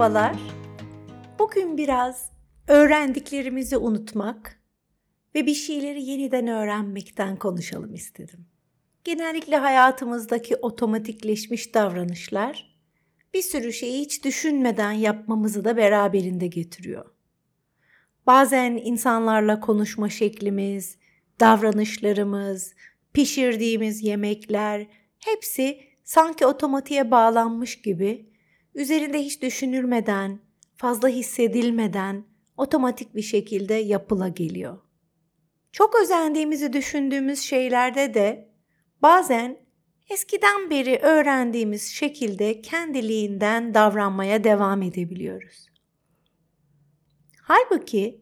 Merhabalar. Bugün biraz öğrendiklerimizi unutmak ve bir şeyleri yeniden öğrenmekten konuşalım istedim. Genellikle hayatımızdaki otomatikleşmiş davranışlar bir sürü şeyi hiç düşünmeden yapmamızı da beraberinde getiriyor. Bazen insanlarla konuşma şeklimiz, davranışlarımız, pişirdiğimiz yemekler hepsi sanki otomatiğe bağlanmış gibi üzerinde hiç düşünülmeden, fazla hissedilmeden otomatik bir şekilde yapıla geliyor. Çok özendiğimizi düşündüğümüz şeylerde de bazen eskiden beri öğrendiğimiz şekilde kendiliğinden davranmaya devam edebiliyoruz. Halbuki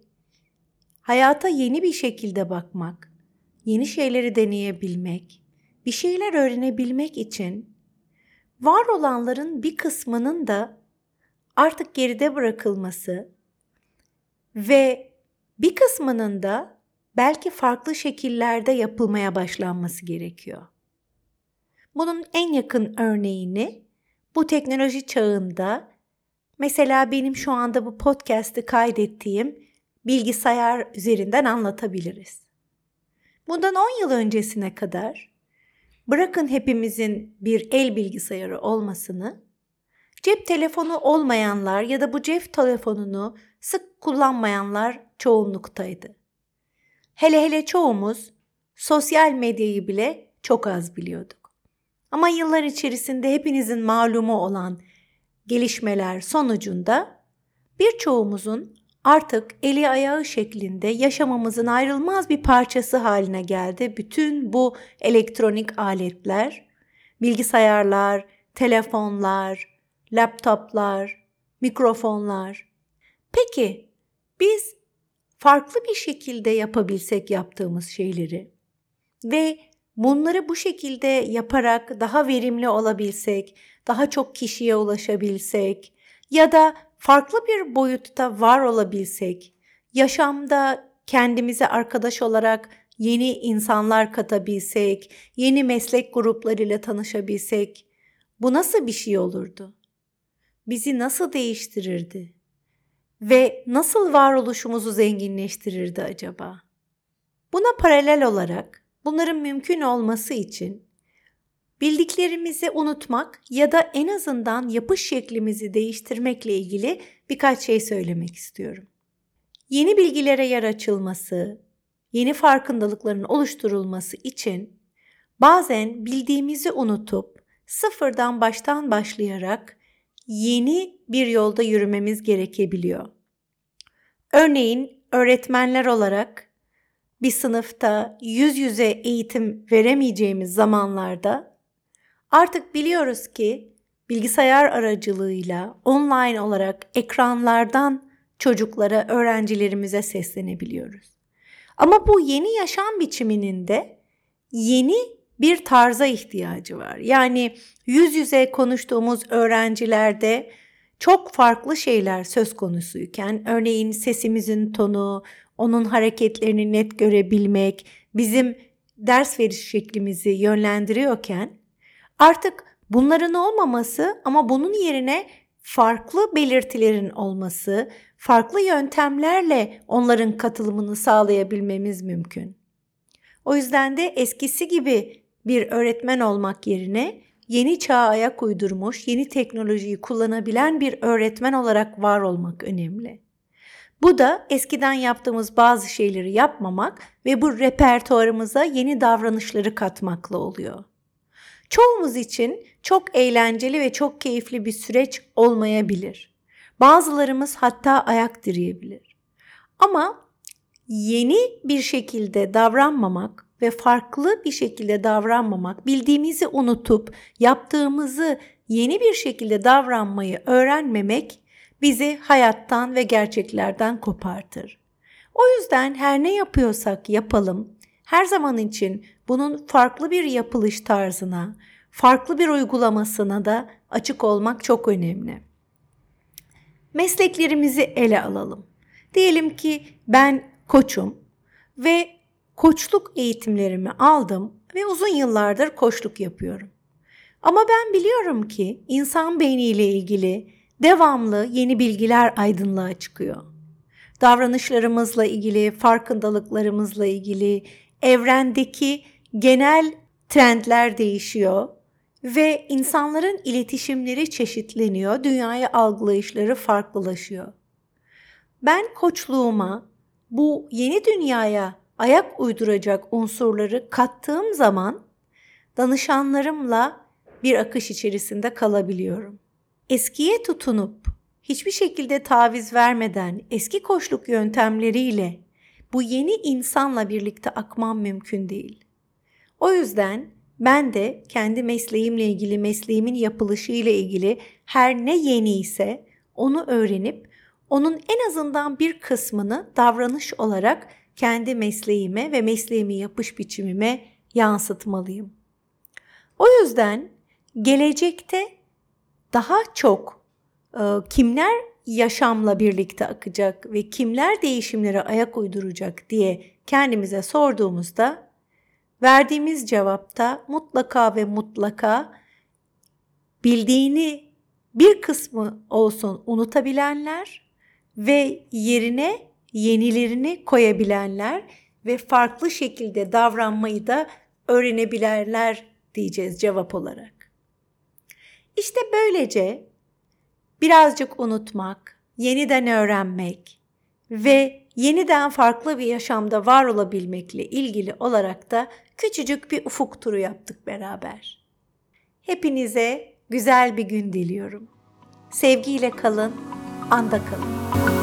hayata yeni bir şekilde bakmak, yeni şeyleri deneyebilmek, bir şeyler öğrenebilmek için var olanların bir kısmının da artık geride bırakılması ve bir kısmının da belki farklı şekillerde yapılmaya başlanması gerekiyor. Bunun en yakın örneğini bu teknoloji çağında mesela benim şu anda bu podcast'i kaydettiğim bilgisayar üzerinden anlatabiliriz. Bundan 10 yıl öncesine kadar bırakın hepimizin bir el bilgisayarı olmasını, cep telefonu olmayanlar ya da bu cep telefonunu sık kullanmayanlar çoğunluktaydı. Hele hele çoğumuz sosyal medyayı bile çok az biliyorduk. Ama yıllar içerisinde hepinizin malumu olan gelişmeler sonucunda birçoğumuzun artık eli ayağı şeklinde yaşamamızın ayrılmaz bir parçası haline geldi. Bütün bu elektronik aletler, bilgisayarlar, telefonlar, laptoplar, mikrofonlar. Peki biz farklı bir şekilde yapabilsek yaptığımız şeyleri ve bunları bu şekilde yaparak daha verimli olabilsek, daha çok kişiye ulaşabilsek ya da farklı bir boyutta var olabilsek, yaşamda kendimize arkadaş olarak yeni insanlar katabilsek, yeni meslek gruplarıyla tanışabilsek, bu nasıl bir şey olurdu? Bizi nasıl değiştirirdi? Ve nasıl varoluşumuzu zenginleştirirdi acaba? Buna paralel olarak bunların mümkün olması için Bildiklerimizi unutmak ya da en azından yapış şeklimizi değiştirmekle ilgili birkaç şey söylemek istiyorum. Yeni bilgilere yer açılması, yeni farkındalıkların oluşturulması için bazen bildiğimizi unutup sıfırdan baştan başlayarak yeni bir yolda yürümemiz gerekebiliyor. Örneğin öğretmenler olarak bir sınıfta yüz yüze eğitim veremeyeceğimiz zamanlarda Artık biliyoruz ki bilgisayar aracılığıyla online olarak ekranlardan çocuklara, öğrencilerimize seslenebiliyoruz. Ama bu yeni yaşam biçiminin de yeni bir tarza ihtiyacı var. Yani yüz yüze konuştuğumuz öğrencilerde çok farklı şeyler söz konusuyken örneğin sesimizin tonu, onun hareketlerini net görebilmek, bizim ders veriş şeklimizi yönlendiriyorken Artık bunların olmaması ama bunun yerine farklı belirtilerin olması, farklı yöntemlerle onların katılımını sağlayabilmemiz mümkün. O yüzden de eskisi gibi bir öğretmen olmak yerine yeni çağa ayak uydurmuş, yeni teknolojiyi kullanabilen bir öğretmen olarak var olmak önemli. Bu da eskiden yaptığımız bazı şeyleri yapmamak ve bu repertuarımıza yeni davranışları katmakla oluyor. Çoğumuz için çok eğlenceli ve çok keyifli bir süreç olmayabilir. Bazılarımız hatta ayak direyebilir. Ama yeni bir şekilde davranmamak ve farklı bir şekilde davranmamak, bildiğimizi unutup yaptığımızı yeni bir şekilde davranmayı öğrenmemek bizi hayattan ve gerçeklerden kopartır. O yüzden her ne yapıyorsak yapalım, her zaman için bunun farklı bir yapılış tarzına, farklı bir uygulamasına da açık olmak çok önemli. Mesleklerimizi ele alalım. Diyelim ki ben koçum ve koçluk eğitimlerimi aldım ve uzun yıllardır koçluk yapıyorum. Ama ben biliyorum ki insan beyniyle ilgili devamlı yeni bilgiler aydınlığa çıkıyor. Davranışlarımızla ilgili, farkındalıklarımızla ilgili, evrendeki genel trendler değişiyor ve insanların iletişimleri çeşitleniyor, dünyaya algılayışları farklılaşıyor. Ben koçluğuma bu yeni dünyaya ayak uyduracak unsurları kattığım zaman danışanlarımla bir akış içerisinde kalabiliyorum. Eskiye tutunup hiçbir şekilde taviz vermeden eski koçluk yöntemleriyle bu yeni insanla birlikte akmam mümkün değil. O yüzden ben de kendi mesleğimle ilgili, mesleğimin yapılışı ile ilgili her ne yeni ise onu öğrenip onun en azından bir kısmını davranış olarak kendi mesleğime ve mesleğimi yapış biçimime yansıtmalıyım. O yüzden gelecekte daha çok e, kimler yaşamla birlikte akacak ve kimler değişimlere ayak uyduracak diye kendimize sorduğumuzda verdiğimiz cevapta mutlaka ve mutlaka bildiğini bir kısmı olsun unutabilenler ve yerine yenilerini koyabilenler ve farklı şekilde davranmayı da öğrenebilenler diyeceğiz cevap olarak. İşte böylece birazcık unutmak, yeniden öğrenmek ve yeniden farklı bir yaşamda var olabilmekle ilgili olarak da küçücük bir ufuk turu yaptık beraber. Hepinize güzel bir gün diliyorum. Sevgiyle kalın, anda kalın.